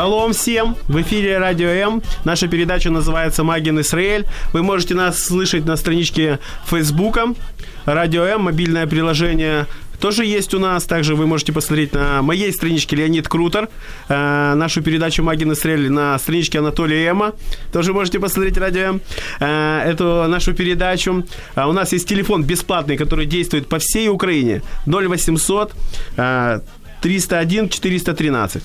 Шалом всем! В эфире Радио М. Наша передача называется «Магин Израиль». Вы можете нас слышать на страничке Фейсбука. Радио М, мобильное приложение тоже есть у нас. Также вы можете посмотреть на моей страничке Леонид Крутер, э, нашу передачу «Магин Израиль» на страничке Анатолия Эма. Тоже можете посмотреть радио М, э, эту нашу передачу. А у нас есть телефон бесплатный, который действует по всей Украине. 0800 э, 301 413.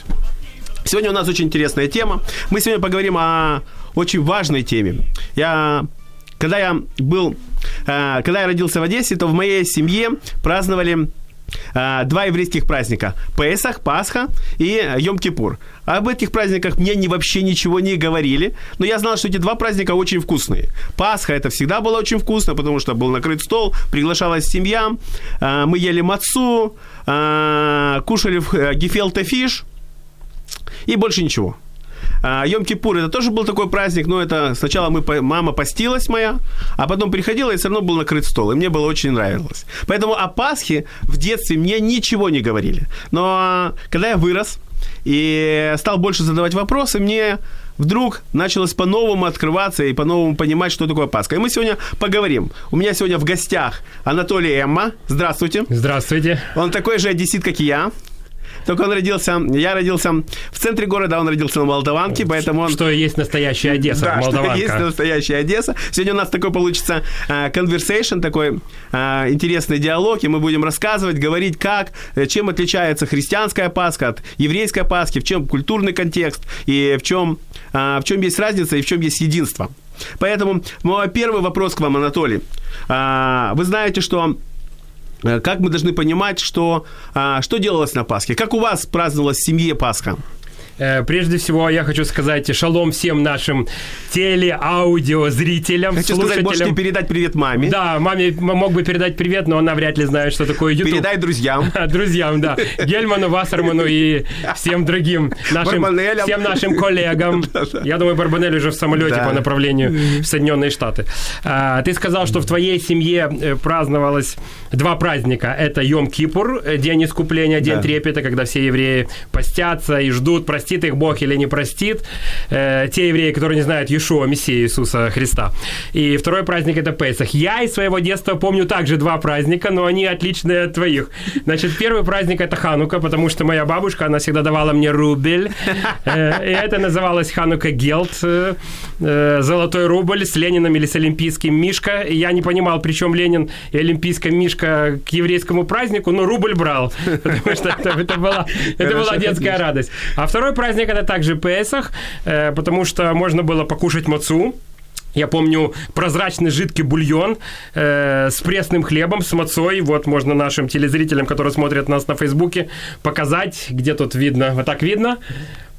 Сегодня у нас очень интересная тема. Мы сегодня поговорим о очень важной теме. Я, когда я был, э, когда я родился в Одессе, то в моей семье праздновали э, два еврейских праздника. Песах, Пасха и Йом-Кипур. Об этих праздниках мне не, вообще ничего не говорили, но я знал, что эти два праздника очень вкусные. Пасха это всегда было очень вкусно, потому что был накрыт стол, приглашалась семья, э, мы ели мацу, кушали гефелте фиш – и больше ничего. Йом-Кипур это тоже был такой праздник, но это сначала мы, мама постилась моя, а потом приходила и все равно был накрыт стол, и мне было очень нравилось. Поэтому о Пасхе в детстве мне ничего не говорили. Но когда я вырос и стал больше задавать вопросы, мне вдруг началось по-новому открываться и по-новому понимать, что такое Пасха. И мы сегодня поговорим. У меня сегодня в гостях Анатолий Эмма. Здравствуйте. Здравствуйте. Он такой же одессит, как и я. Только он родился, я родился в центре города, он родился на Молдаванке, поэтому он... Что есть настоящая Одесса, да, Молдаванка. что есть настоящая Одесса. Сегодня у нас такой получится uh, conversation, такой uh, интересный диалог, и мы будем рассказывать, говорить, как, чем отличается христианская Пасха от еврейской Пасхи, в чем культурный контекст, и в чем, uh, в чем есть разница, и в чем есть единство. Поэтому мой первый вопрос к вам, Анатолий. Вы знаете, что как мы должны понимать, что, а, что делалось на Пасхе? Как у вас праздновалась в семье Пасха? Э, прежде всего, я хочу сказать шалом всем нашим зрителям, Хочу слушателям. сказать, можете передать привет маме. Да, маме мог бы передать привет, но она вряд ли знает, что такое YouTube. Передай друзьям. друзьям, да. Гельману, Вассерману и всем другим нашим, всем нашим коллегам. Я думаю, Барбанель уже в самолете да. по направлению в Соединенные Штаты. А, ты сказал, что в твоей семье э, праздновалось два праздника. Это Йом-Кипур, э, День искупления, День да. трепета, когда все евреи постятся и ждут, простит их Бог или не простит. Э, те евреи, которые не знают Иешуа, Мессия Иисуса Христа. И второй праздник – это Песах. Я из своего детства помню также два праздника, но они отличные от твоих. Значит, первый праздник – это Ханука, потому что моя бабушка, она всегда давала мне рубль. Э, и это называлось Ханука Гелт. Э, золотой рубль с Лениным или с Олимпийским Мишка. И я не понимал, при чем Ленин и Олимпийская Мишка к еврейскому празднику, но рубль брал. Потому что это, это, была, это была детская радость. А второй праздник это также Песах, э, потому что можно было покушать мацу, я помню прозрачный жидкий бульон э, с пресным хлебом, с мацой. Вот можно нашим телезрителям, которые смотрят нас на Фейсбуке, показать, где тут видно. Вот так видно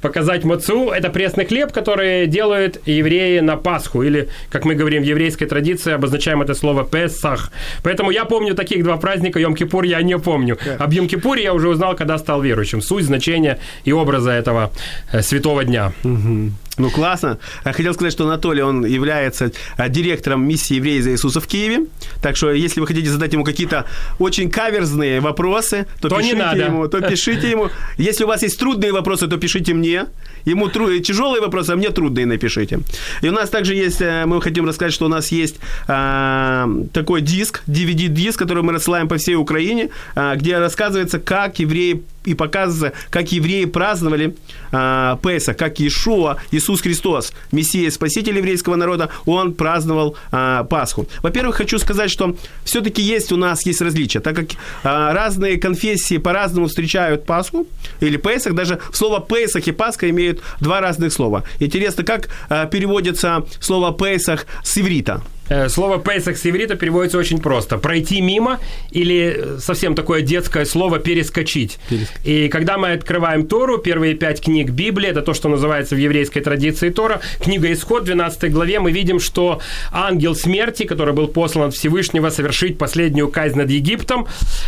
показать мацу. Это пресный хлеб, который делают евреи на Пасху. Или, как мы говорим в еврейской традиции, обозначаем это слово Песах. Поэтому я помню таких два праздника. Йом-Кипур я не помню. Об Йом-Кипуре я уже узнал, когда стал верующим. Суть, значение и образа этого э, святого дня. Угу. Ну, классно. Я хотел сказать, что Анатолий, он является а, директором миссии евреи за Иисуса в Киеве. Так что, если вы хотите задать ему какие-то очень каверзные вопросы, то, то пишите ему. То пишите ему. Если у вас есть трудные вопросы, то пишите мне. Ему тру... тяжелые вопросы, а мне трудные напишите. И у нас также есть, э, мы хотим рассказать, что у нас есть а, такой диск, DVD-диск, который мы рассылаем по всей Украине, а, где рассказывается, как евреи и показывается, как евреи праздновали а, Песах, как Иешуа, Иисус Христос, Мессия, Спаситель еврейского народа, он праздновал а, Пасху. Во-первых, хочу сказать, что все-таки есть у нас есть различия, так как а, разные конфессии по-разному встречают Пасху или Песах, даже слово Песах и Пасха имеют два разных слова. Интересно, как а, переводится слово Песах с иврита? Э, слово «песах» с иврита переводится очень просто. Пройти мимо или совсем такое детское слово «перескочить». перескочить. И когда мы открываем Тору, первые пять книг Библии, это то, что называется в еврейской традиции Тора, книга «Исход», 12 главе, мы видим, что ангел смерти, который был послан от Всевышнего совершить последнюю казнь над Египтом,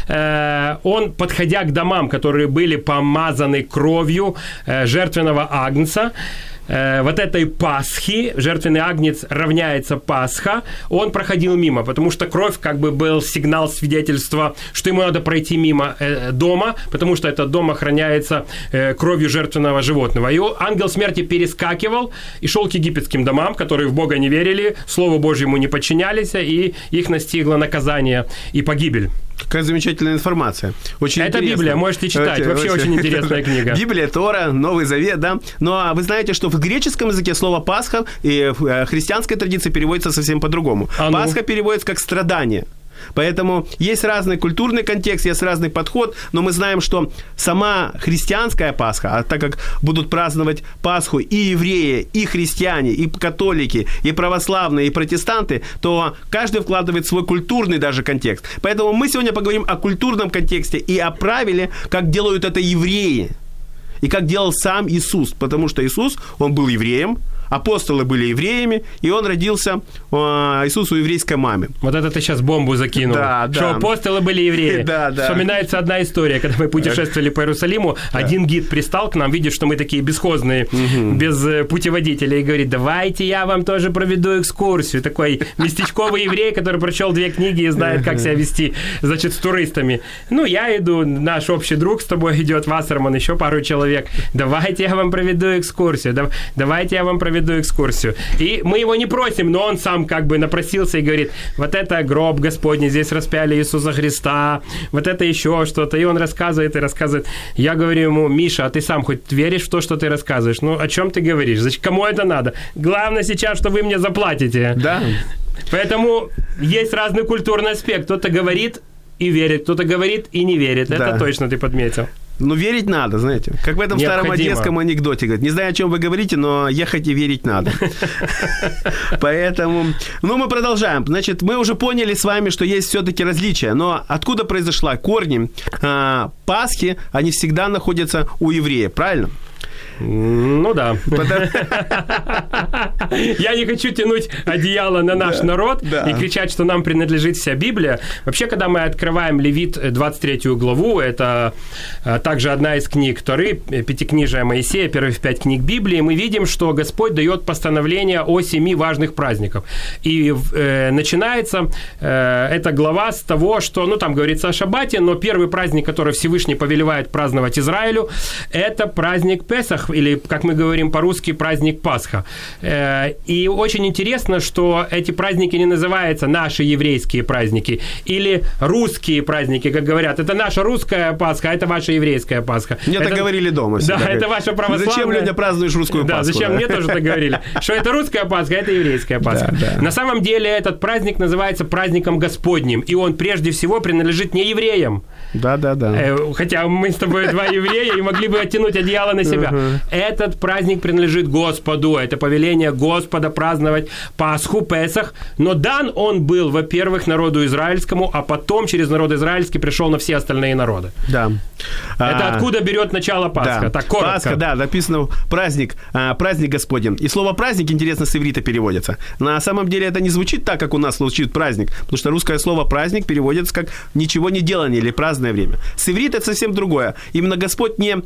э, он, подходя к домам, которые были помазаны кровью э, жертвенного агнца, э, вот этой Пасхи, жертвенный агнец равняется Пасха, он проходил мимо, потому что кровь как бы был сигнал свидетельства, что ему надо пройти мимо э, дома, потому что этот дом охраняется э, кровью жертвенного животного. И ангел смерти перескакивал и шел к египетским домам, которые в Бога не верили, Слову Божьему не подчинялись, и их настигло наказание и погибель. Какая замечательная информация. Очень Это интересно. Библия, можете читать. Очень, Вообще очень, очень интересная книга. Библия, Тора, Новый Завет, да. Но ну, а вы знаете, что в греческом языке слово Пасха и в э, христианской традиции переводится совсем по-другому. А ну? Пасха переводится как страдание. Поэтому есть разный культурный контекст, есть разный подход, но мы знаем, что сама христианская Пасха, а так как будут праздновать Пасху и евреи, и христиане, и католики, и православные, и протестанты, то каждый вкладывает свой культурный даже контекст. Поэтому мы сегодня поговорим о культурном контексте и о правиле, как делают это евреи, и как делал сам Иисус, потому что Иисус, он был евреем, апостолы были евреями, и он родился э, Иисус у еврейской мамы. Вот это ты сейчас бомбу закинул. Да, что да. апостолы были евреи. Да, да. Вспоминается одна история, когда мы путешествовали по Иерусалиму, да. один гид пристал к нам, видит, что мы такие бесхозные, угу. без э, путеводителя, и говорит, давайте я вам тоже проведу экскурсию. Такой местечковый еврей, который прочел две книги и знает, как себя вести, значит, с туристами. Ну, я иду, наш общий друг с тобой идет, Вассерман, еще пару человек. Давайте я вам проведу экскурсию, давайте я вам проведу веду экскурсию. И мы его не просим, но он сам как бы напросился и говорит, вот это гроб Господний, здесь распяли Иисуса Христа, вот это еще что-то. И он рассказывает и рассказывает. Я говорю ему, Миша, а ты сам хоть веришь в то, что ты рассказываешь? Ну, о чем ты говоришь? Зачем, кому это надо? Главное сейчас, что вы мне заплатите. Да. Поэтому есть разный культурный аспект. Кто-то говорит и верит, кто-то говорит и не верит. Да. Это точно ты подметил. Ну, верить надо, знаете. Как в этом Необходимо. старом одесском анекдоте. Говорит, не знаю, о чем вы говорите, но ехать и верить надо. Поэтому, ну, мы продолжаем. Значит, мы уже поняли с вами, что есть все-таки различия. Но откуда произошла корни а, Пасхи, они всегда находятся у еврея, правильно? Ну да. Я не хочу тянуть одеяло на наш народ и кричать, что нам принадлежит вся Библия. Вообще, когда мы открываем Левит 23 главу, это э, также одна из книг Торы, э, Пятикнижия Моисея, первых пять книг Библии, мы видим, что Господь дает постановление о семи важных праздниках. И э, начинается э, эта глава с того, что, ну там говорится о Шаббате, но первый праздник, который Всевышний повелевает праздновать Израилю, это праздник Песах, или, как мы говорим по-русски, праздник Пасха. Э, и очень интересно, что эти праздники не называются наши еврейские праздники или русские праздники, как говорят. Это наша русская Пасха, а это ваша еврейская Пасха. Мне это, так говорили дома. Да, это ваша православная. Зачем люди празднуешь русскую да, Пасху? Зачем? Да, зачем мне тоже так говорили. Что это русская Пасха, а это еврейская Пасха. Да, да. На самом деле этот праздник называется праздником Господним, и он прежде всего принадлежит не евреям. Да, да, да. Э, хотя мы с тобой два еврея и могли бы оттянуть одеяло на себя. Этот праздник принадлежит Господу. Это повеление Господа праздновать Пасху, Песах. Но дан он был, во-первых, народу израильскому, а потом через народ израильский пришел на все остальные народы. Да. Это а, откуда берет начало Пасха? Да. Так коротко. Пасха, да, написано праздник, а, праздник Господень. И слово праздник, интересно, с иврита переводится. На самом деле это не звучит так, как у нас звучит праздник, потому что русское слово праздник переводится как ничего не делание или праздное время. С иврита это совсем другое. Именно Господь не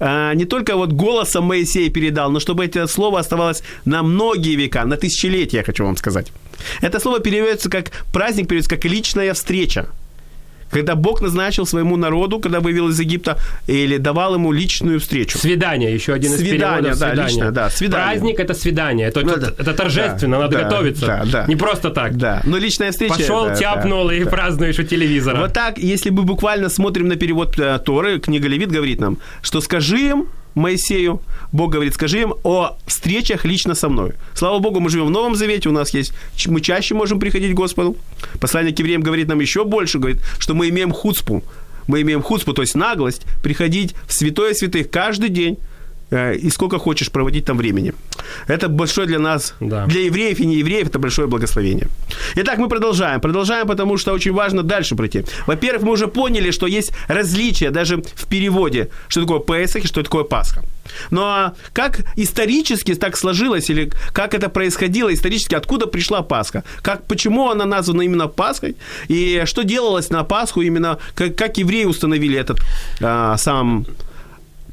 а, не только вот голосом Моисея передал, но чтобы это слово оставалось на многие века, на тысячелетия, я хочу вам сказать. Это слово переводится как праздник, переводится как личная встреча когда Бог назначил своему народу, когда вывел из Египта, или давал ему личную встречу. Свидание, еще один из свидание, переводов. Да, свидание. Лично, да, свидание. Праздник – это свидание, это, ну, это, это торжественно, да, надо да, готовиться. Да, да. Не просто так. Да, но личная встреча. Пошел, да, тяпнул да, и да. празднуешь у телевизора. Вот так, если мы буквально смотрим на перевод э, Торы, книга Левит говорит нам, что скажи им, Моисею, Бог говорит, скажи им о встречах лично со мной. Слава Богу, мы живем в Новом Завете, у нас есть, мы чаще можем приходить к Господу. Послание к евреям говорит нам еще больше, говорит, что мы имеем хуцпу, мы имеем хуцпу, то есть наглость, приходить в святое святых каждый день, э, и сколько хочешь проводить там времени. Это большое для нас, да. для евреев и не евреев, это большое благословение. Итак, мы продолжаем. Продолжаем, потому что очень важно дальше пройти. Во-первых, мы уже поняли, что есть различия даже в переводе, что такое Песах и что такое Пасха. Но как исторически так сложилось, или как это происходило исторически, откуда пришла Пасха? Как, почему она названа именно Пасхой? И что делалось на Пасху именно, как, как евреи установили этот а, сам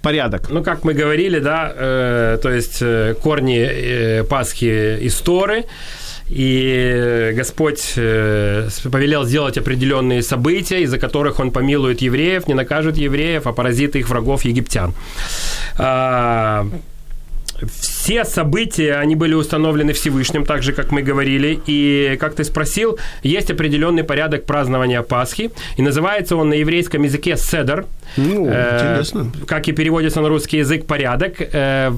порядок. Ну, как мы говорили, да, э, то есть э, корни э, Пасхи из и Господь э, повелел сделать определенные события, из-за которых Он помилует евреев, не накажет евреев, а поразит их врагов египтян. Все события, они были установлены Всевышним, так же, как мы говорили. И, как ты спросил, есть определенный порядок празднования Пасхи. И называется он на еврейском языке «седер». Ну, э, интересно. Как и переводится на русский язык «порядок». Э,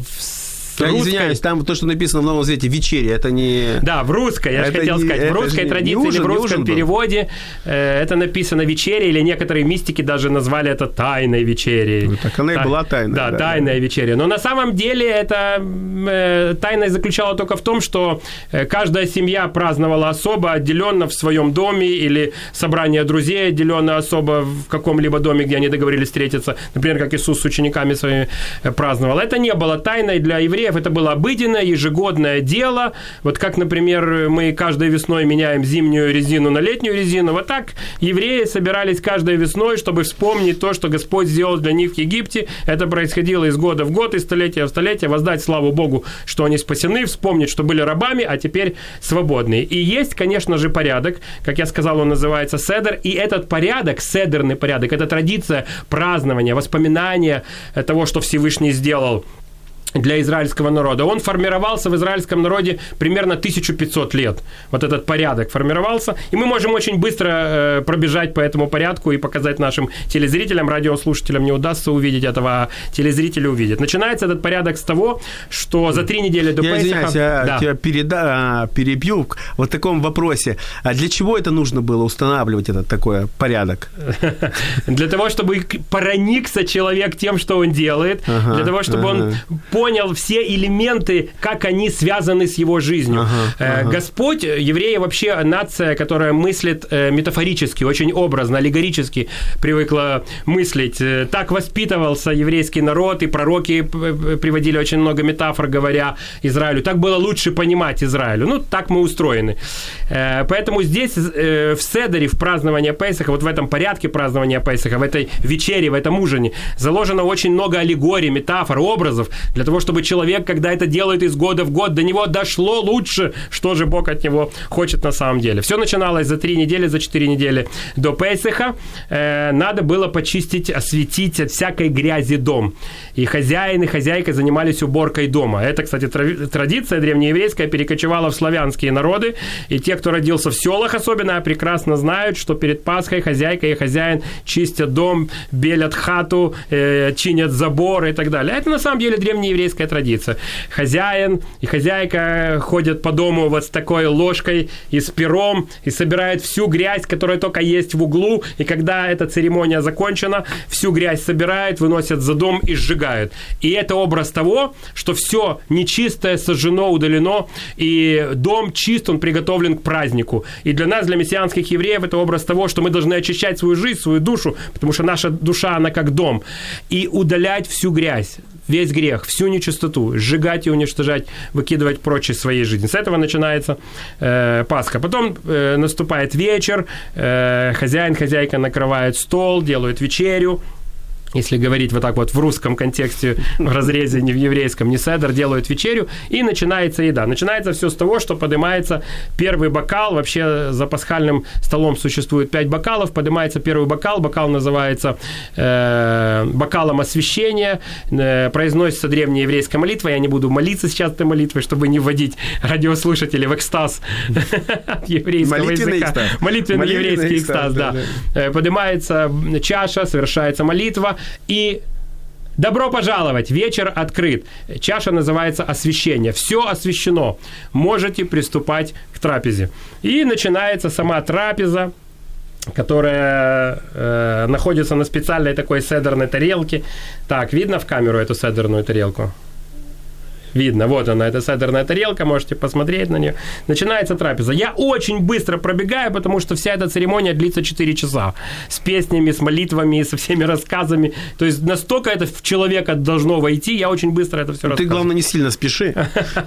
я русской... извиняюсь, там то, что написано в Новом Завете, вечере, это не... Да, в русской, я же хотел не, сказать, в русской традиции ужин, или в русском переводе э, это написано вечере, или некоторые мистики даже назвали это тайной вечерей. Ну, так она и была тайной. Да, да, тайная да. вечеря. Но на самом деле это э, тайна заключала только в том, что э, каждая семья праздновала особо, отделенно в своем доме, или собрание друзей отделенно особо в каком-либо доме, где они договорились встретиться, например, как Иисус с учениками своими э, праздновал. Это не было тайной для евреев, евреев это было обыденное, ежегодное дело. Вот как, например, мы каждой весной меняем зимнюю резину на летнюю резину, вот так евреи собирались каждой весной, чтобы вспомнить то, что Господь сделал для них в Египте. Это происходило из года в год, из столетия в столетие. Воздать славу Богу, что они спасены, вспомнить, что были рабами, а теперь свободные. И есть, конечно же, порядок. Как я сказал, он называется седер. И этот порядок, седерный порядок, это традиция празднования, воспоминания того, что Всевышний сделал для израильского народа. Он формировался в израильском народе примерно 1500 лет. Вот этот порядок формировался. И мы можем очень быстро э, пробежать по этому порядку и показать нашим телезрителям, радиослушателям не удастся увидеть этого, а телезрители увидят. Начинается этот порядок с того, что за три недели до я Песаха... Извиняюсь, я да. тебя переда... А, перебью в вот таком вопросе. А для чего это нужно было устанавливать этот такой порядок? Для того, чтобы проникся человек тем, что он делает, для того, чтобы он понял все элементы, как они связаны с его жизнью. Ага, э, ага. Господь, евреи вообще нация, которая мыслит э, метафорически, очень образно, аллегорически привыкла мыслить. Э, так воспитывался еврейский народ, и пророки приводили очень много метафор, говоря Израилю. Так было лучше понимать Израилю. Ну, так мы устроены. Поэтому здесь в Седере, в праздновании Песаха, вот в этом порядке празднования Песаха, в этой вечере, в этом ужине, заложено очень много аллегорий, метафор, образов для того, чтобы человек, когда это делает из года в год, до него дошло лучше, что же Бог от него хочет на самом деле. Все начиналось за три недели, за четыре недели до Песаха. Э, надо было почистить, осветить от всякой грязи дом. И хозяин и хозяйка занимались уборкой дома. Это, кстати, традиция древнееврейская перекочевала в славянские народы. И те, кто родился в селах особенно, прекрасно знают, что перед Пасхой хозяйка и хозяин чистят дом, белят хату, э, чинят забор и так далее. Это на самом деле древнееврейская еврейская традиция. Хозяин и хозяйка ходят по дому вот с такой ложкой и с пером и собирают всю грязь, которая только есть в углу. И когда эта церемония закончена, всю грязь собирают, выносят за дом и сжигают. И это образ того, что все нечистое сожжено, удалено, и дом чист, он приготовлен к празднику. И для нас, для мессианских евреев, это образ того, что мы должны очищать свою жизнь, свою душу, потому что наша душа, она как дом, и удалять всю грязь весь грех, всю нечистоту, сжигать и уничтожать, выкидывать прочь из своей жизни. С этого начинается э, Пасха. Потом э, наступает вечер, э, хозяин, хозяйка накрывают стол, делают вечерю, если говорить вот так вот в русском контексте, в разрезе, не в еврейском, не седер, делают вечерю, и начинается еда. Начинается все с того, что поднимается первый бокал, вообще за пасхальным столом существует пять бокалов, поднимается первый бокал, бокал называется э, бокалом освящения, э, произносится древняя еврейская молитва, я не буду молиться сейчас этой молитвой, чтобы не вводить радиослушателей в экстаз еврейского языка. Молитвенный еврейский экстаз, да. Э, поднимается чаша, совершается молитва, и Добро пожаловать, вечер открыт. Чаша называется освещение. Все освещено. Можете приступать к трапезе. И начинается сама трапеза. которая э, находится на специальной такой седерной тарелке. Так, видно в камеру эту седерную тарелку? Видно, вот она, эта седерная тарелка, можете посмотреть на нее. Начинается трапеза. Я очень быстро пробегаю, потому что вся эта церемония длится 4 часа. С песнями, с молитвами, со всеми рассказами. То есть настолько это в человека должно войти, я очень быстро это все Ты, главное, не сильно спеши,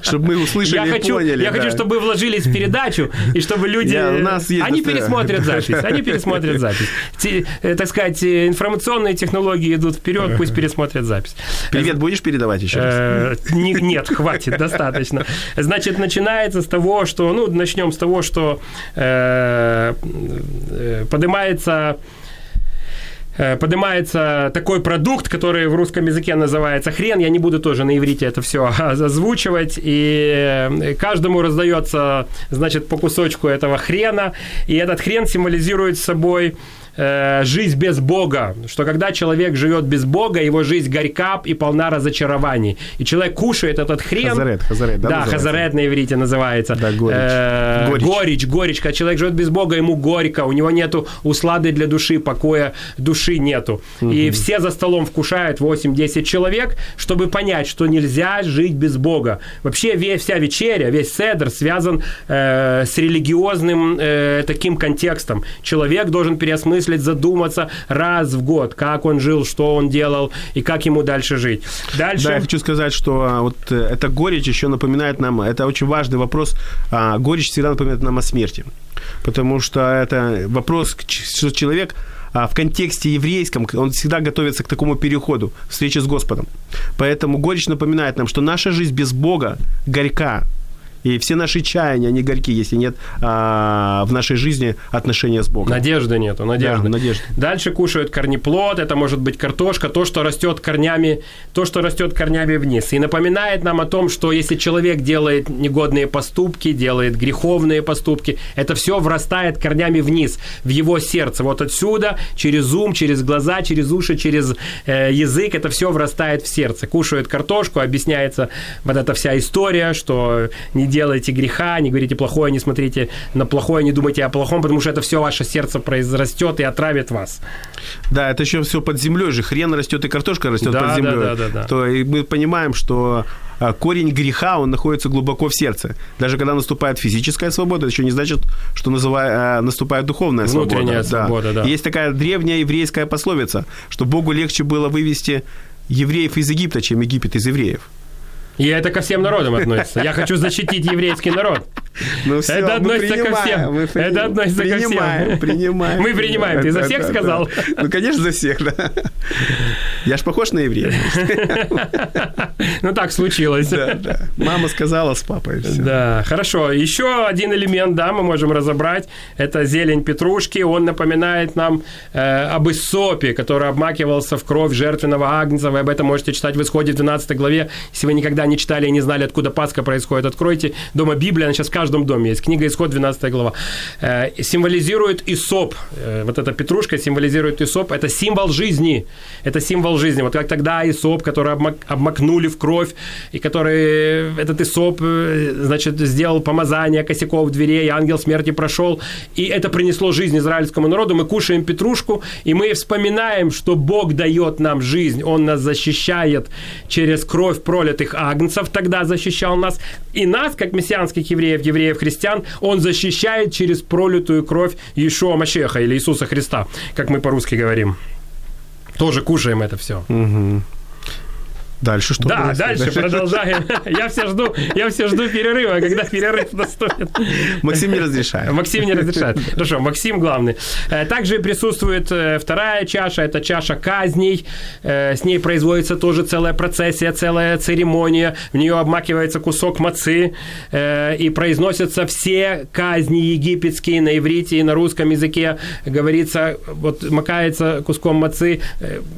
чтобы мы услышали я хочу, поняли. Я да. хочу, чтобы вы вложились в передачу, и чтобы люди... Я, у нас есть они пересмотрят запись, они пересмотрят запись. Те, э, так сказать, э, информационные технологии идут вперед, пусть пересмотрят запись. Привет будешь передавать еще раз? Э, нет, хватит, достаточно. Значит, начинается с того, что, ну, начнем с того, что э, э поднимается э, поднимается такой продукт, который в русском языке называется хрен. Я не буду тоже на иврите это все озвучивать. И э, каждому раздается, значит, по кусочку этого хрена. И этот хрен символизирует собой э, жизнь без Бога, что когда человек живет без Бога, его жизнь горька и полна разочарований. И человек кушает этот хрен. Хазарет, хазарет, да? Да, называется? хазарет на иврите называется. Да, горечь. Э, горечь. Горечь, горечь. Когда человек живет без Бога, ему горько, у него нету услады для души, покоя души нету. Угу. И все за столом вкушают 8-10 человек, чтобы понять, что нельзя жить без Бога. Вообще весь, вся вечеря, весь седр связан э, с религиозным э, таким контекстом. Человек должен переосмыслить переосмыслить, задуматься раз в год, как он жил, что он делал и как ему дальше жить. Дальше... Да, я хочу сказать, что а, вот э, эта горечь еще напоминает нам, это очень важный вопрос, а, горечь всегда напоминает нам о смерти, потому что это вопрос, что человек а, в контексте еврейском, он всегда готовится к такому переходу, встрече с Господом. Поэтому горечь напоминает нам, что наша жизнь без Бога горька, и все наши чаяния, они горьки, если нет а, в нашей жизни отношения с Богом. Надежды нету, надежды. Да, надежды. Дальше кушают корнеплод, это может быть картошка, то, что растет корнями, то, что растет корнями вниз. И напоминает нам о том, что если человек делает негодные поступки, делает греховные поступки, это все врастает корнями вниз, в его сердце. Вот отсюда, через ум, через глаза, через уши, через э, язык, это все врастает в сердце. Кушают картошку, объясняется вот эта вся история, что не делайте греха, не говорите плохое, не смотрите на плохое, не думайте о плохом, потому что это все ваше сердце произрастет и отравит вас. Да, это еще все под землей же. Хрен растет и картошка растет да, под землей. Да, да, да, да. То и мы понимаем, что а, корень греха, он находится глубоко в сердце. Даже когда наступает физическая свобода, это еще не значит, что называя, а, наступает духовная Внутренняя свобода. свобода, да. да. Есть такая древняя еврейская пословица, что Богу легче было вывести евреев из Египта, чем Египет из евреев. И это ко всем народам относится. Я хочу защитить еврейский народ. Ну все, это относится ко всем. Мы это относится принимаем, ко всем. Принимаем, Мы принимаем. Ты за всех сказал? Ну, конечно, за всех, да. Я ж похож на еврея. Ну, так случилось. Да, да. Мама сказала с папой. Все. Да, хорошо. Еще один элемент, да, мы можем разобрать. Это зелень петрушки. Он напоминает нам э, об Исопе, который обмакивался в кровь жертвенного агнца. Вы об этом можете читать в Исходе в 12 главе. Если вы никогда не читали и не знали, откуда Пасха происходит, откройте дома Библия, она сейчас в каждом доме есть. Книга Исход, 12 глава. Э, символизирует Исоп. Э, вот эта петрушка символизирует Исоп. Это символ жизни. Это символ жизни. Вот как тогда Исоп, который обмак, обмакнули в кровь, и который этот Исоп, э, значит, сделал помазание косяков дверей, ангел смерти прошел, и это принесло жизнь израильскому народу. Мы кушаем петрушку, и мы вспоминаем, что Бог дает нам жизнь, Он нас защищает через кровь пролитых агнцев, тогда защищал нас, и нас, как мессианских евреев, евреев, христиан, Он защищает через пролитую кровь Иешуа Машеха или Иисуса Христа, как мы по-русски говорим. Тоже кушаем это все. Угу. Дальше что? Да, происходит? дальше продолжаем. Я все жду, я все жду перерыва, когда перерыв наступит. Максим не разрешает. Максим не разрешает. Хорошо, Максим главный. Э, также присутствует э, вторая чаша, это чаша казней. Э, с ней производится тоже целая процессия, целая церемония. В нее обмакивается кусок мацы и произносятся все казни египетские на иврите и на русском языке. Говорится, вот макается куском мацы,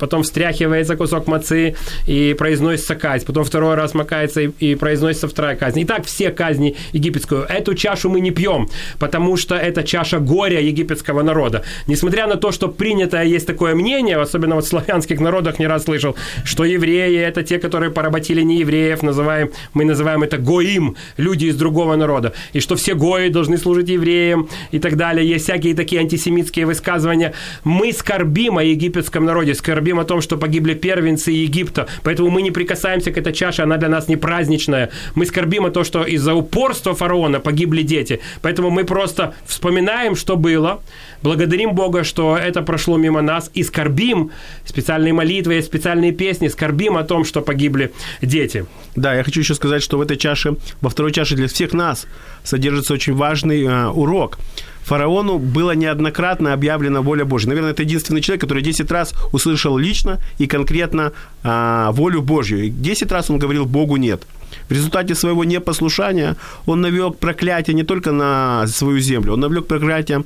потом встряхивается кусок мацы и производится произносится казнь, потом второй раз макается и, и произносится вторая казнь. И так все казни египетскую. Эту чашу мы не пьем, потому что это чаша горя египетского народа. Несмотря на то, что принято есть такое мнение, особенно вот в славянских народах не раз слышал, что евреи – это те, которые поработили неевреев, называем, мы называем это гоим, люди из другого народа, и что все гои должны служить евреям и так далее. Есть всякие такие антисемитские высказывания. Мы скорбим о египетском народе, скорбим о том, что погибли первенцы Египта, поэтому мы не прикасаемся к этой чаше, она для нас не праздничная. Мы скорбим о том, что из-за упорства фараона погибли дети. Поэтому мы просто вспоминаем, что было, благодарим Бога, что это прошло мимо нас, и скорбим, специальные молитвы, специальные песни, скорбим о том, что погибли дети. Да, я хочу еще сказать, что в этой чаше, во второй чаше для всех нас содержится очень важный э, урок. Фараону было неоднократно объявлена воля Божья. Наверное, это единственный человек, который 10 раз услышал лично и конкретно а, волю Божью. И 10 раз он говорил Богу нет. В результате своего непослушания он навлек проклятие не только на свою землю, он навлек проклятие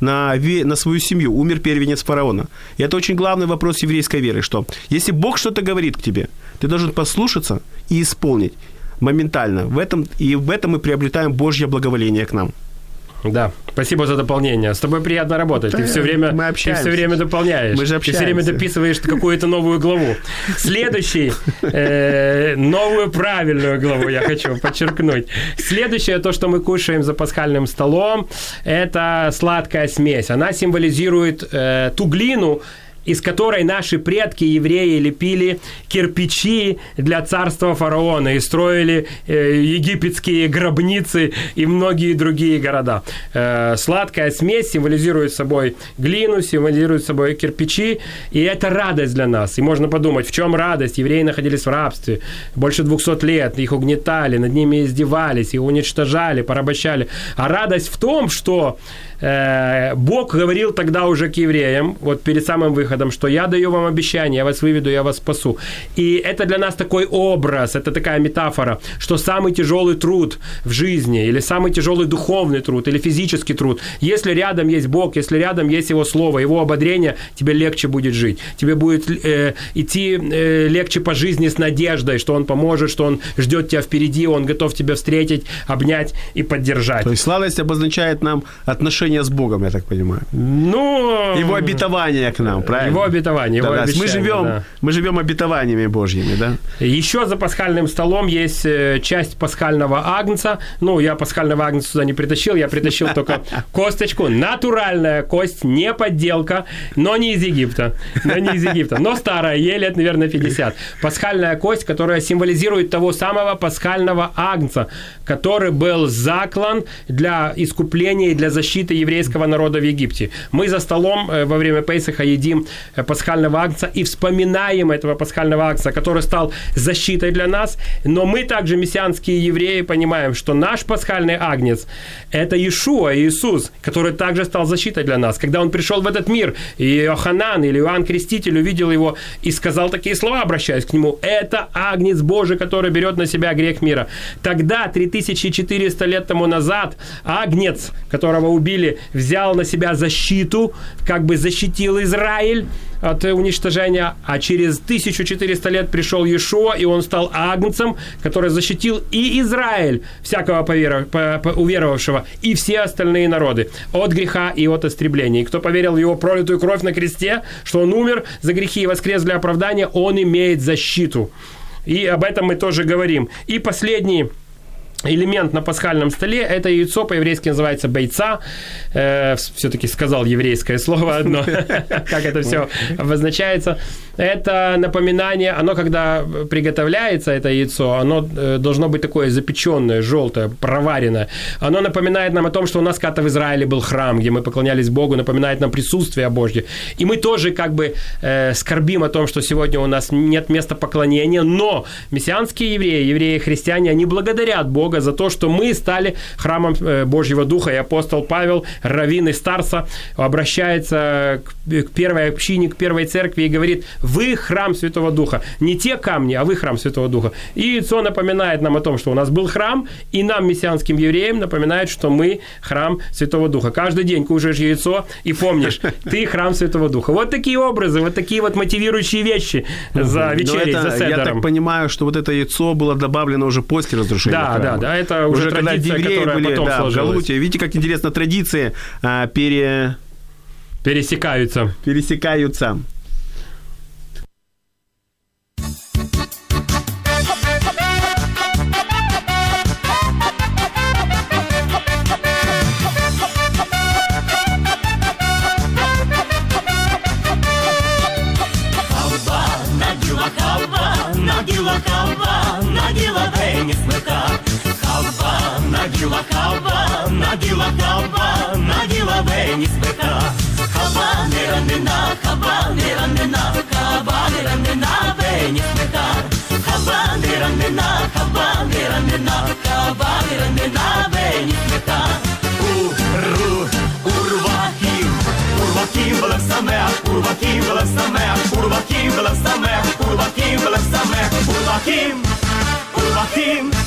на, на свою семью. Умер первенец фараона. И это очень главный вопрос еврейской веры, что если Бог что-то говорит к тебе, ты должен послушаться и исполнить моментально. В этом, и в этом мы приобретаем Божье благоволение к нам. Да, спасибо за дополнение. С тобой приятно работать. Да, ты все время, мы ты все время дополняешь. Мы же общаемся. Ты все время дописываешь какую-то новую главу. Следующий, э, новую правильную главу я хочу подчеркнуть. Следующее, то, что мы кушаем за пасхальным столом, это сладкая смесь. Она символизирует э, ту глину, из которой наши предки, евреи, лепили кирпичи для царства фараона и строили э, египетские гробницы и многие другие города. Э, сладкая смесь символизирует собой глину, символизирует собой кирпичи, и это радость для нас. И можно подумать, в чем радость? Евреи находились в рабстве больше 200 лет, их угнетали, над ними издевались, их уничтожали, порабощали. А радость в том, что Бог говорил тогда уже к евреям, вот перед самым выходом, что я даю вам обещание, я вас выведу, я вас спасу. И это для нас такой образ, это такая метафора, что самый тяжелый труд в жизни, или самый тяжелый духовный труд, или физический труд, если рядом есть Бог, если рядом есть Его Слово, Его ободрение, тебе легче будет жить. Тебе будет э, идти э, легче по жизни с надеждой, что Он поможет, что Он ждет тебя впереди, Он готов тебя встретить, обнять и поддержать. То есть сладость обозначает нам отношения отношения с Богом, я так понимаю. Ну... Его обетование к нам, правильно? Его обетование, его да, обещание, мы живем, да. мы живем обетованиями Божьими, да? Еще за пасхальным столом есть э, часть пасхального агнца. Ну, я пасхального агнца сюда не притащил, я притащил только косточку. Натуральная кость, не подделка, но не из Египта. Но не из Египта. Но старая, ей лет, наверное, 50. Пасхальная кость, которая символизирует того самого пасхального агнца, который был заклан для искупления и для защиты еврейского народа в Египте. Мы за столом э, во время Пейсаха едим э, пасхального акция и вспоминаем этого пасхального акция, который стал защитой для нас. Но мы также, мессианские евреи, понимаем, что наш пасхальный агнец – это Иешуа, Иисус, который также стал защитой для нас. Когда он пришел в этот мир, и Иоханан или Иоанн Креститель увидел его и сказал такие слова, обращаясь к нему, «Это агнец Божий, который берет на себя грех мира». Тогда, 3400 лет тому назад, агнец, которого убили Израиле взял на себя защиту, как бы защитил Израиль от уничтожения, а через 1400 лет пришел Иешуа, и он стал агнцем, который защитил и Израиль, всякого поверов, по, по, уверовавшего, и все остальные народы от греха и от истребления. И кто поверил в его пролитую кровь на кресте, что он умер за грехи и воскрес для оправдания, он имеет защиту. И об этом мы тоже говорим. И последний элемент на пасхальном столе – это яйцо, по-еврейски называется бойца. Э, все-таки сказал еврейское слово одно, как это все обозначается. Это напоминание, оно когда приготовляется, это яйцо, оно э, должно быть такое запеченное, желтое, проваренное. Оно напоминает нам о том, что у нас когда-то в Израиле был храм, где мы поклонялись Богу, напоминает нам присутствие Божье. И мы тоже как бы э, скорбим о том, что сегодня у нас нет места поклонения, но мессианские евреи, евреи-христиане, они благодарят Бога за то, что мы стали храмом э, Божьего Духа. И апостол Павел, раввин и старца, обращается к первой общине, к первой церкви и говорит, Вы храм Святого Духа. Не те камни, а вы храм Святого Духа. И яйцо напоминает нам о том, что у нас был храм, и нам, мессианским евреям, напоминает, что мы храм Святого Духа. Каждый день кушаешь яйцо и помнишь, ты храм Святого Духа. Вот такие образы, вот такие вот мотивирующие вещи за вечерей, это, за седером. Я так понимаю, что вот это яйцо было добавлено уже после разрушения Да, храма. да, да, это уже, уже традиция, евреи были потом да, в Галуте. Видите, как интересно традиции а, пере... пересекаются. Пересекаются. Наділа хава, наділа вені спека. Хава не ранена, хава не ранена, хава не ранена, вені спека. Хава не ранена, хава не ранена, хава не ранена, вені спека. Уру, урвахів, урвахів велев самех, урвахів велев самех, урвахів велев самех, урвахів велев самех, урвахів, урвахів.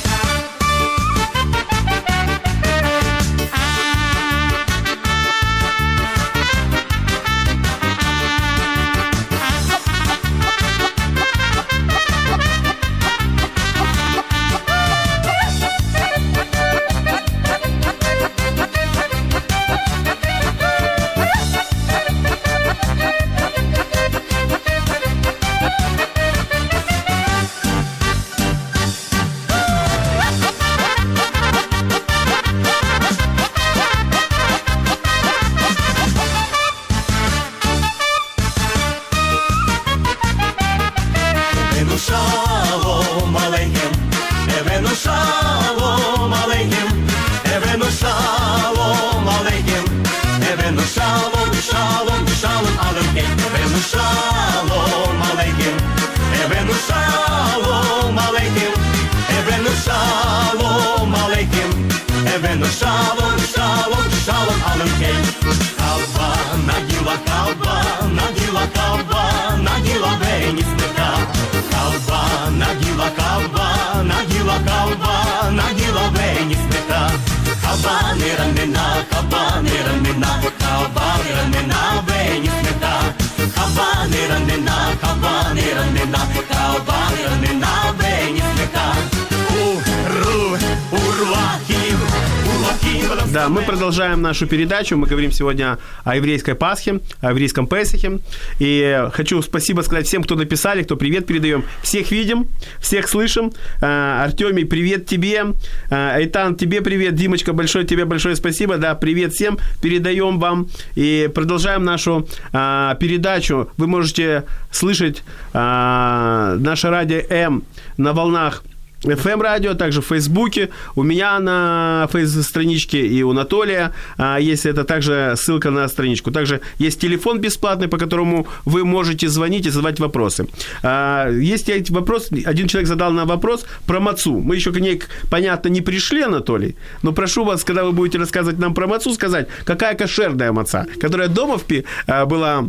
Да, мы продолжаем нашу передачу. Мы говорим сегодня о еврейской Пасхе, о еврейском Песахе. И хочу спасибо сказать всем, кто написали, кто привет передаем. Всех видим, всех слышим. А, Артемий, привет тебе. А, Айтан, тебе привет. Димочка, большое тебе большое спасибо. Да, привет всем. Передаем вам. И продолжаем нашу а, передачу. Вы можете слышать наше радио М на волнах FM радио, также в Фейсбуке, у меня на фейс-страничке и у Анатолия а, есть это также ссылка на страничку. Также есть телефон бесплатный, по которому вы можете звонить и задавать вопросы. А, есть вопрос, один человек задал нам вопрос про мацу. Мы еще к ней, понятно, не пришли, Анатолий, но прошу вас, когда вы будете рассказывать нам про мацу, сказать, какая кошерная маца, которая дома в пи, а, была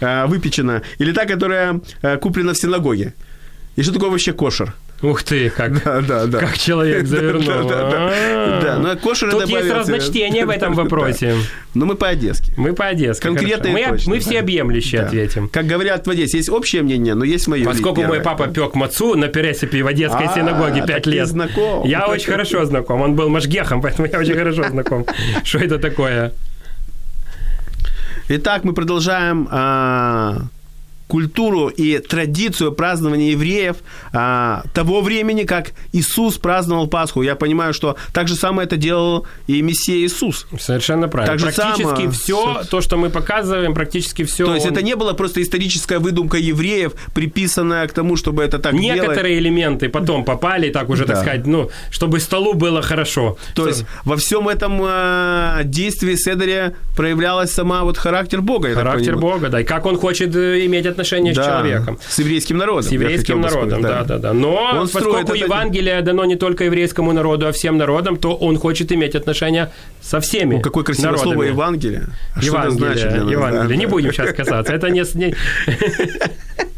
а, выпечена, или та, которая а, куплена в синагоге. И что такое вообще кошер? Ух ты, как, да, да, да. как человек завернул. Да, да, да. да но кошеры Тут есть разночтение в этом вопросе. Но мы по-одесски. Мы по-одесски. Конкретно мы, мы все объемлющие ответим. Как говорят в Одессе, есть общее мнение, но есть мое. Поскольку мой папа пек мацу на пересыпи в Одесской а, синагоге 5 лет. знаком. Я очень хорошо знаком. Он был машгехом, поэтому я очень хорошо знаком. Что это такое? Итак, мы продолжаем а, культуру и традицию празднования евреев а, того времени, как Иисус праздновал Пасху. Я понимаю, что так же самое это делал и Мессия Иисус. Совершенно правильно. Так практически само... все, то, что мы показываем, практически все. То есть он... это не было просто историческая выдумка евреев, приписанная к тому, чтобы это так Некоторые делать. элементы потом попали, так уже, да. так сказать, ну, чтобы столу было хорошо. То есть во всем этом э, действии Седаря проявлялась сама вот характер Бога. Характер Бога, да, и как он хочет э, иметь отношения да, с человеком. С еврейским народом. С еврейским народом, да. да, да, да. Но он поскольку Евангелие дано не только еврейскому народу, а всем народам, то он хочет иметь отношения со всеми ну, какое красивое народами. слово Евангелие. А Евангелие, что это значит? Евангелие. Да, не будем сейчас касаться. Это не...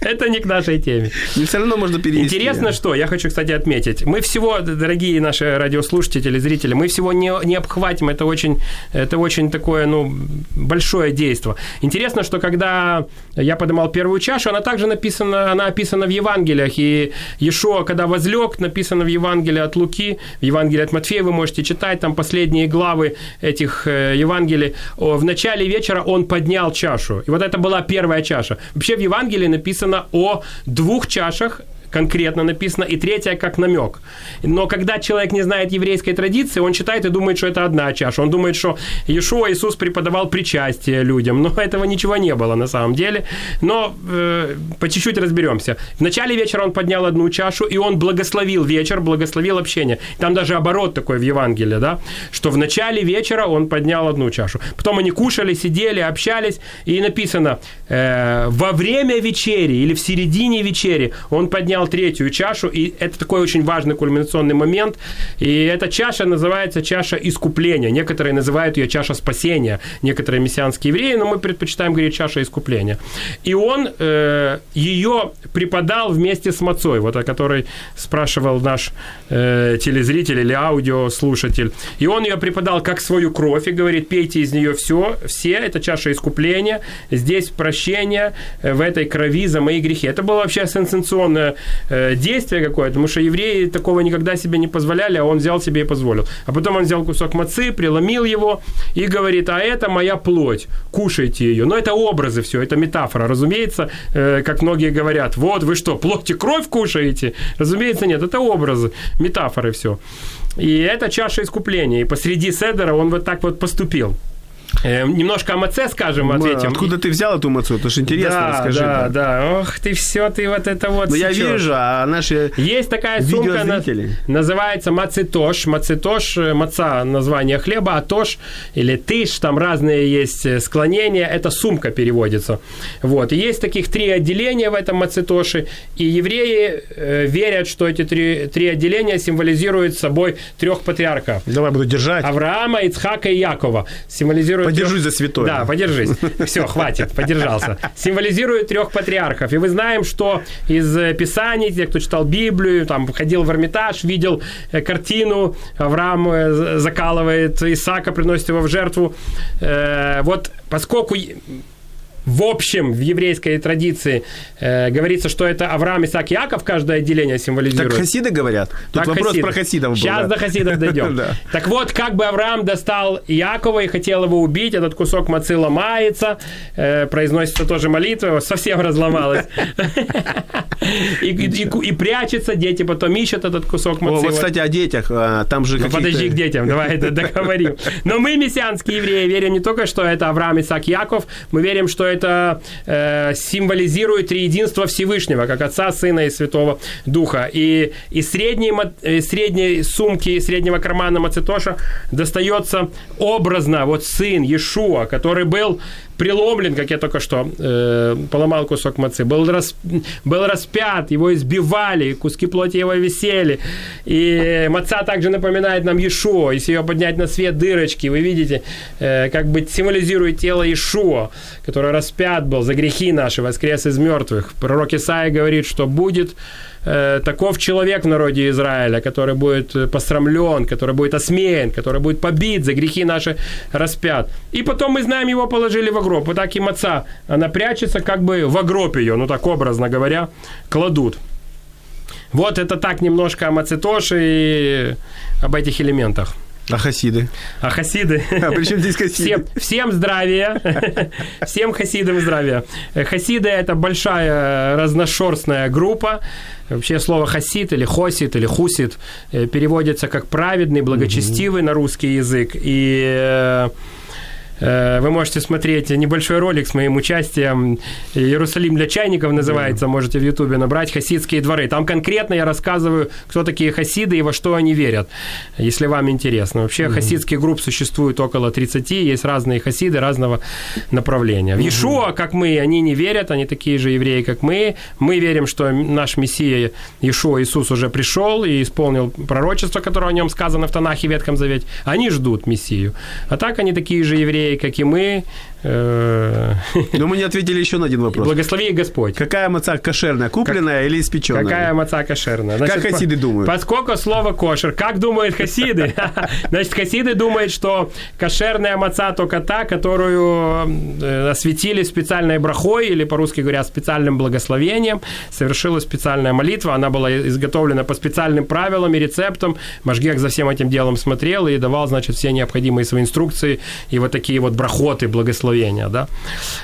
Это не к нашей теме. И все равно можно перевести. Интересно, что, я хочу, кстати, отметить. Мы всего, дорогие наши радиослушатели, зрители, мы всего не, не обхватим. Это очень, это очень такое, ну, большое действие. Интересно, что когда я поднимал первую чашу, она также написана, она описана в Евангелиях. И Ешо, когда возлег, написано в Евангелии от Луки, в Евангелии от Матфея вы можете читать, там последние главы этих э, Евангелий. В начале вечера он поднял чашу. И вот это была первая чаша. Вообще в Евангелии написано о двух чашах конкретно написано, и третья как намек. Но когда человек не знает еврейской традиции, он читает и думает, что это одна чаша. Он думает, что Иешуа Иисус преподавал причастие людям, но этого ничего не было на самом деле. Но э, по чуть-чуть разберемся. В начале вечера он поднял одну чашу, и он благословил вечер, благословил общение. Там даже оборот такой в Евангелии, да, что в начале вечера он поднял одну чашу. Потом они кушали, сидели, общались, и написано, э, во время вечери или в середине вечери он поднял поднял третью чашу, и это такой очень важный кульминационный момент. И эта чаша называется чаша искупления. Некоторые называют ее чаша спасения, некоторые мессианские евреи, но мы предпочитаем говорить чаша искупления. И он э, ее преподал вместе с мацой, вот о которой спрашивал наш э, телезритель или аудиослушатель. И он ее преподал как свою кровь и говорит, пейте из нее все, все, это чаша искупления, здесь прощение, э, в этой крови за мои грехи. Это было вообще сенсационное действие какое-то, потому что евреи такого никогда себе не позволяли, а он взял себе и позволил. А потом он взял кусок мацы, преломил его и говорит, а это моя плоть, кушайте ее. Но это образы все, это метафора. Разумеется, э, как многие говорят, вот вы что, плоть и кровь кушаете? Разумеется, нет, это образы, метафоры все. И это чаша искупления. И посреди Седера он вот так вот поступил. Э, немножко о МЦ скажем, ответим. Откуда ты взял эту МЦ? Это же интересно, да, расскажи. Да, да, да. Ох, ты все, ты вот это вот Ну, я вижу, а наши Есть такая сумка, на, называется мацитош. Мацитош, э, маца, название хлеба, а тош или тыш, там разные есть э, склонения. Это сумка переводится. Вот. И есть таких три отделения в этом мацитоше. И евреи э, верят, что эти три, три отделения символизируют собой трех патриархов. Давай буду держать. Авраама, Ицхака и Якова. Символизируют Подержусь за святое. Да, подержись. Все, хватит, подержался. Символизирует трех патриархов. И мы знаем, что из Писаний, те, кто читал Библию, там, ходил в Эрмитаж, видел э, картину, Авраам э, закалывает Исаака, приносит его в жертву. Э, вот поскольку в общем, в еврейской традиции э, говорится, что это Авраам, Исаак, Яков, каждое отделение символизирует. Так хасиды говорят? Тут так вопрос хасиды. про хасидов был. Сейчас да. до хасидов дойдем. да. Так вот, как бы Авраам достал Якова и хотел его убить, этот кусок мацы ломается, э, произносится тоже молитва, совсем разломалась. И, и, и прячется, дети потом ищут этот кусок мацы. О, вот, кстати, о детях. А, там же ну, подожди к детям, давай это договорим. Но мы, мессианские евреи, верим не только, что это Авраам, Исаак, Яков, мы верим, что это э, символизирует триединство Всевышнего, как Отца, Сына и Святого Духа. И из средней, э, средней сумки, среднего кармана Мацитоша достается образно вот сын Иешуа, который был преломлен, как я только что э, поломал кусок мацы, был, рас, был распят, его избивали, куски плоти его висели. И маца также напоминает нам Иешуа. Если ее поднять на свет дырочки, вы видите, э, как бы символизирует тело Иешуа, который распят был за грехи наши, воскрес из мертвых. Пророк Исаия говорит, что будет э, таков человек в народе Израиля, который будет э, посрамлен, который будет осмеян, который будет побит, за грехи наши распят. И потом мы знаем, его положили в гроб. Вот так и маца, она прячется как бы в гроб ее, ну так образно говоря, кладут. Вот это так немножко о Мацитоше и об этих элементах. А хасиды? А хасиды? А при чем здесь хасиды? Всем, всем здравия. Всем хасидам здравия. Хасиды – это большая разношерстная группа. Вообще слово хасид или хосит или хусит э, переводится как праведный, благочестивый на русский язык. И э, Э, вы можете смотреть небольшой ролик с моим участием. «Иерусалим для чайников» называется. Можете в Ютубе набрать «Хасидские дворы». Там конкретно я рассказываю, кто такие хасиды и во что они верят, если вам интересно. Вообще mm-hmm. хасидских групп существует около 30. Есть разные хасиды разного направления. В Иешуа, как мы, они не верят. Они такие же евреи, как мы. Мы верим, что наш Мессия Иешуа Иисус уже пришел и исполнил пророчество, которое о нем сказано в Танахе Ветхом Завете. Они ждут Мессию. А так они такие же евреи, как и мы, Но мы не ответили еще на один вопрос. Благослови Господь. Какая маца кошерная, купленная как, или испеченная? Какая маца кошерная? Значит, как хасиды по, думают? Поскольку слово кошер, как думают хасиды? Значит, хасиды думают, что кошерная маца только та, которую э, осветили специальной брахой, или по-русски говоря, специальным благословением, совершила специальная молитва, она была изготовлена по специальным правилам и рецептам. Машгех за всем этим делом смотрел и давал, значит, все необходимые свои инструкции и вот такие вот брахоты, благословения благословения, да.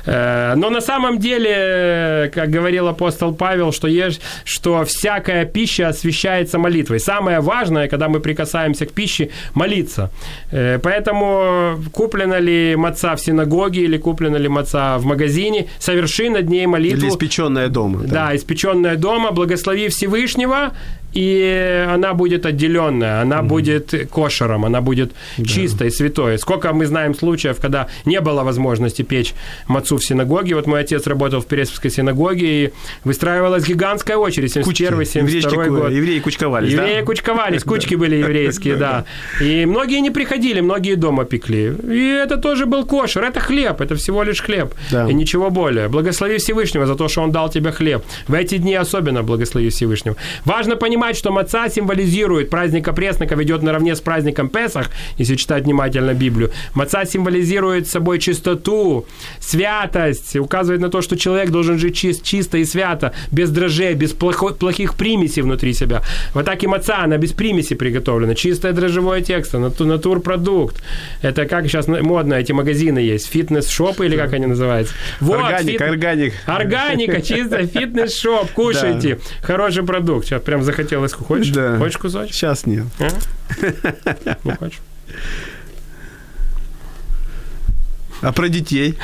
Э, но на самом деле, как говорил апостол Павел, что, есть, что всякая пища освящается молитвой. Самое важное, когда мы прикасаемся к пище, молиться. Э, поэтому куплена ли маца в синагоге или куплена ли маца в магазине, соверши над ней молитву. Или испеченная дома. Да, да испеченная дома, благослови Всевышнего, и она будет отделенная, она mm будет кошером, она будет да. чистой, святой. Сколько мы знаем случаев, когда не было возможности печь мацу в синагоге. Вот мой отец работал в Пересовской синагоге, и выстраивалась гигантская очередь, 71 72 год. Евреи кучковались, Евреи да? кучковались, кучки были еврейские, да. И многие не приходили, многие дома пекли. И это тоже был кошер, это хлеб, это всего лишь хлеб, и ничего более. Благослови Всевышнего за то, что Он дал тебе хлеб. В эти дни особенно благослови Всевышнего. Важно понимать, понимать, что маца символизирует праздник опресника, ведет наравне с праздником Песах, если читать внимательно Библию. Маца символизирует собой чистоту, святость, указывает на то, что человек должен жить чист, чисто и свято, без дрожжей, без плохо, плохих примесей внутри себя. Вот так и маца, она без примеси приготовлена. Чистое дрожжевое тексто, натурпродукт. Это как сейчас модно, эти магазины есть, фитнес-шопы или как они называются? Вот, organic, фит... organic. Органика, чисто fitness shop, кушайте. Да. Хороший продукт. Сейчас прям захотел захотелось. Хочешь? Да. Хочешь кусочек? Сейчас нет. А? Ну, хочешь. А про детей?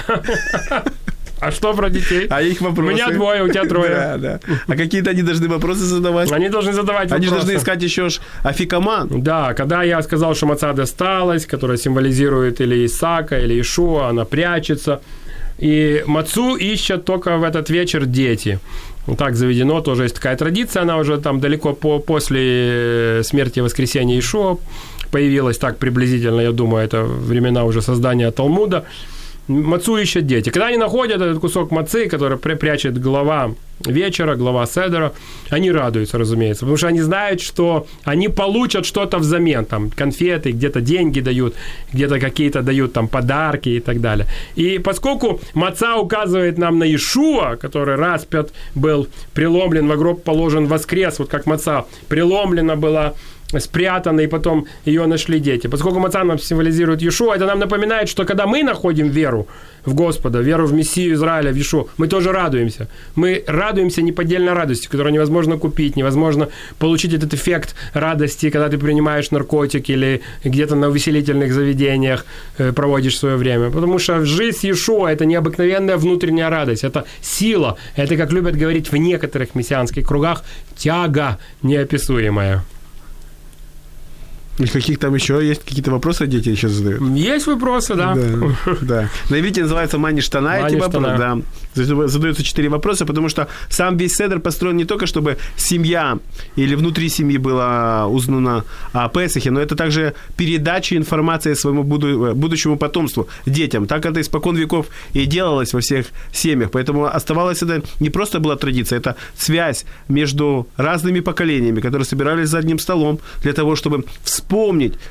А что про детей? А их вопросы? У меня двое, у тебя трое. Да, да. А какие-то они должны вопросы задавать? Они должны задавать вопросы. Они должны искать еще ж афикоман. Да, когда я сказал, что маца досталась, которая символизирует или Исаака, или Иешуа, она прячется. И мацу ищут только в этот вечер дети. Так заведено, тоже есть такая традиция, она уже там далеко по, после смерти и воскресения Ишуа появилась так приблизительно, я думаю, это времена уже создания Талмуда. Мацу ищут дети. Когда они находят этот кусок мацы, который прячет глава вечера, глава Седера, они радуются, разумеется, потому что они знают, что они получат что-то взамен, там, конфеты, где-то деньги дают, где-то какие-то дают там подарки и так далее. И поскольку маца указывает нам на Ишуа, который распят был, преломлен, в гроб положен, воскрес, вот как маца преломлена была спрятана, и потом ее нашли дети. Поскольку маца нам символизирует Иешуа, это нам напоминает, что когда мы находим веру в Господа, веру в Мессию Израиля, в Иешуа, мы тоже радуемся. Мы радуемся неподдельной радостью, которую невозможно купить, невозможно получить этот эффект радости, когда ты принимаешь наркотик или где-то на увеселительных заведениях э, проводишь свое время. Потому что жизнь Иешуа – это необыкновенная внутренняя радость, это сила, это, как любят говорить в некоторых мессианских кругах, тяга неописуемая. И каких там еще есть какие-то вопросы дети еще задают? Есть вопросы, да. Да, да. На иврите называется мани штана эти вопросы. Да. Задаются четыре вопроса, потому что сам весь седр построен не только, чтобы семья или внутри семьи была узнана о Песахе, но это также передача информации своему будущему потомству, детям. Так это испокон веков и делалось во всех семьях. Поэтому оставалось это не просто была традиция, это связь между разными поколениями, которые собирались за одним столом для того, чтобы вспомнить,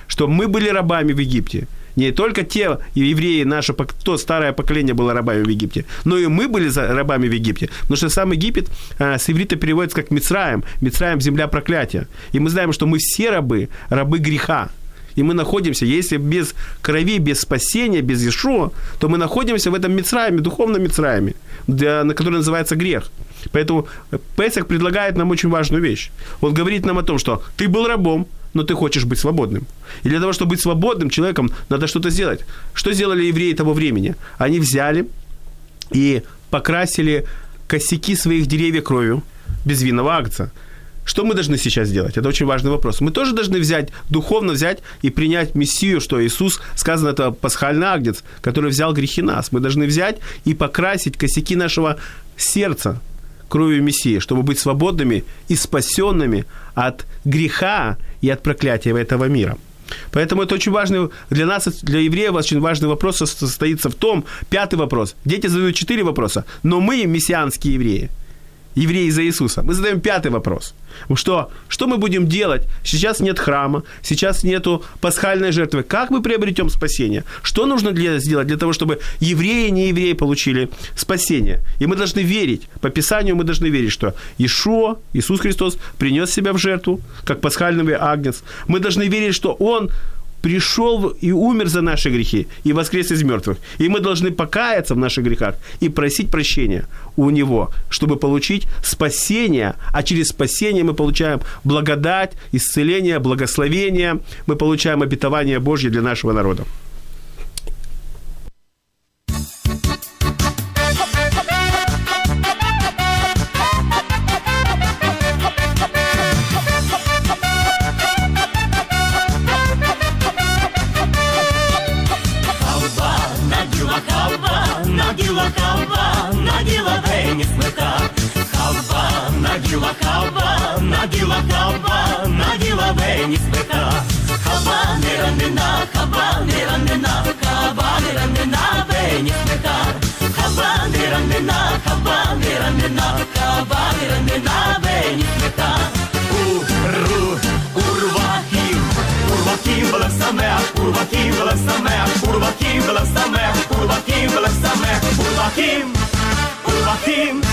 что мы были рабами в Египте. Не только те евреи, наше то старое поколение было рабами в Египте, но и мы были рабами в Египте. Потому что сам Египет а, с иврита переводится как Мицраем. Мицраем – земля проклятия. И мы знаем, что мы все рабы, рабы греха. И мы находимся, если без крови, без спасения, без Ишуа, то мы находимся в этом Мицраеме, духовном Мицраеме, на который называется грех. Поэтому Песах предлагает нам очень важную вещь. Он говорит нам о том, что ты был рабом, но ты хочешь быть свободным. И для того, чтобы быть свободным человеком, надо что-то сделать. Что сделали евреи того времени? Они взяли и покрасили косяки своих деревьев кровью безвинного акция. Что мы должны сейчас сделать? Это очень важный вопрос. Мы тоже должны взять, духовно взять и принять Мессию, что Иисус, сказано, это пасхальный агнец, который взял грехи нас. Мы должны взять и покрасить косяки нашего сердца, кровью Мессии, чтобы быть свободными и спасенными от греха и от проклятия этого мира. Поэтому это очень важный, для нас, для евреев, очень важный вопрос состоится в том, пятый вопрос. Дети задают четыре вопроса, но мы, мессианские евреи, евреи за Иисуса, мы задаем пятый вопрос. Что, что мы будем делать? Сейчас нет храма, сейчас нету пасхальной жертвы. Как мы приобретем спасение? Что нужно для, сделать для того, чтобы евреи и неевреи получили спасение? И мы должны верить, по Писанию мы должны верить, что Ишуа, Иисус Христос, принес себя в жертву, как пасхальный агнец. Мы должны верить, что Он пришел и умер за наши грехи и воскрес из мертвых. И мы должны покаяться в наших грехах и просить прощения у Него, чтобы получить спасение. А через спасение мы получаем благодать, исцеление, благословение. Мы получаем обетование Божье для нашего народа. kurva kim leszem meg, kurva kim leszem meg, kurva kim leszem meg, kurva kim, kurva kim.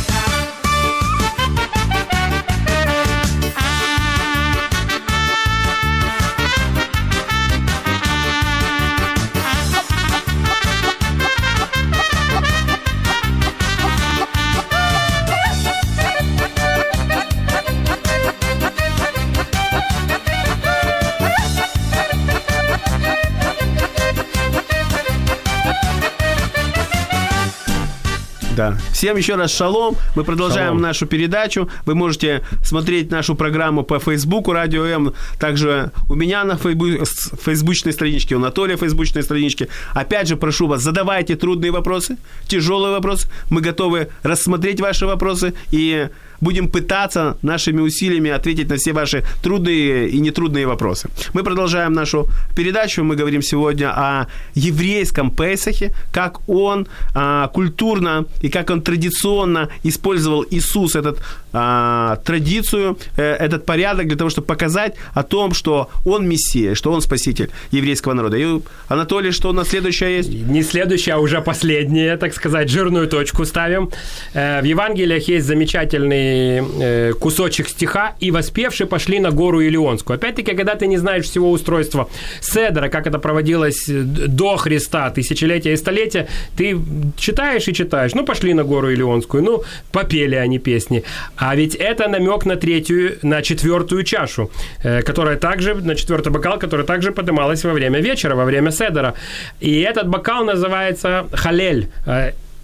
Да. Всем еще раз шалом. Мы продолжаем шалом. нашу передачу. Вы можете смотреть нашу программу по Фейсбуку Радио М. Также у меня на фейсбучной страничке, у Анатолия фейсбучной страничке. Опять же, прошу вас, задавайте трудные вопросы, тяжелые вопросы. Мы готовы рассмотреть ваши вопросы и будем пытаться нашими усилиями ответить на все ваши трудные и нетрудные вопросы. Мы продолжаем нашу передачу. Мы говорим сегодня о еврейском Песахе, как он а, культурно и как он традиционно использовал Иисус этот а, традицию, э, этот порядок для того, чтобы показать о том, что он Мессия, что он Спаситель еврейского народа. И, Анатолий, что у нас следующее есть? Не следующее, а уже последнее, так сказать, жирную точку ставим. Э, в Евангелиях есть замечательный Э, кусочек стиха, и воспевшие пошли на гору Илионскую. Опять-таки, когда ты не знаешь всего устройства Седера, как это проводилось э, до Христа, тысячелетия и столетия, ты читаешь и читаешь. Ну, пошли на гору Илионскую, ну, попели они песни. А ведь это намек на третью, на четвертую чашу, э, которая также, на четвертый бокал, которая также поднималась во время вечера, во время Седера. И этот бокал называется халель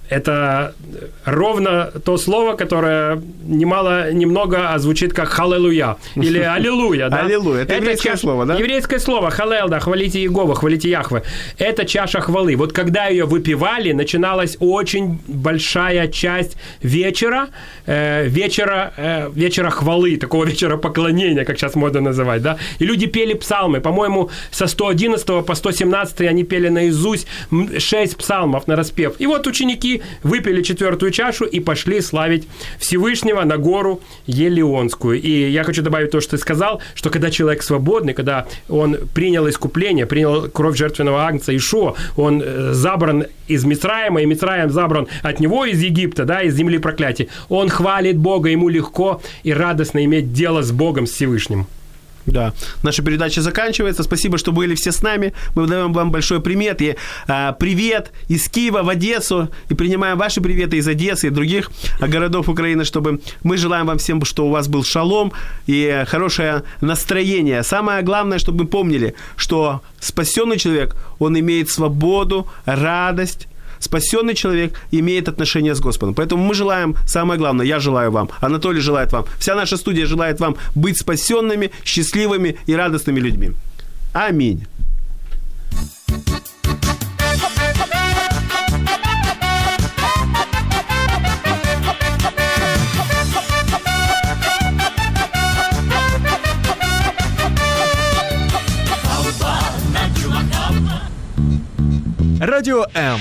это ровно то слово, которое немало, немного звучит как «халлелуя» или «аллилуйя». Да? Аллилуйя, это, это еврейское слово, да? Еврейское слово «халел», да, хвалите Иегова, хвалите Яхве. Это чаша хвалы. Вот когда ее выпивали, начиналась очень большая часть вечера, э, вечера, э, вечера хвалы, такого вечера поклонения, как сейчас модно называть, да? И люди пели псалмы. По-моему, со 111 по 117 они пели наизусть 6 псалмов на распев. И вот ученики выпили четвертую чашу и пошли славить Всевышнего на гору Елеонскую. И я хочу добавить то, что ты сказал, что когда человек свободный, когда он принял искупление, принял кровь жертвенного агнца Ишо, он э, забран из Мицраима, и Мицраим забран от него из Египта, да, из земли проклятия, он хвалит Бога, ему легко и радостно иметь дело с Богом, с Всевышним. Да. Наша передача заканчивается. Спасибо, что были все с нами. Мы даем вам большой привет. И, а, привет из Киева в Одессу. И принимаем ваши приветы из Одессы и других городов Украины, чтобы мы желаем вам всем, что у вас был шалом и хорошее настроение. Самое главное, чтобы мы помнили, что спасенный человек, он имеет свободу, радость, спасенный человек имеет отношение с Господом. Поэтому мы желаем, самое главное, я желаю вам, Анатолий желает вам, вся наша студия желает вам быть спасенными, счастливыми и радостными людьми. Аминь. Радіо М.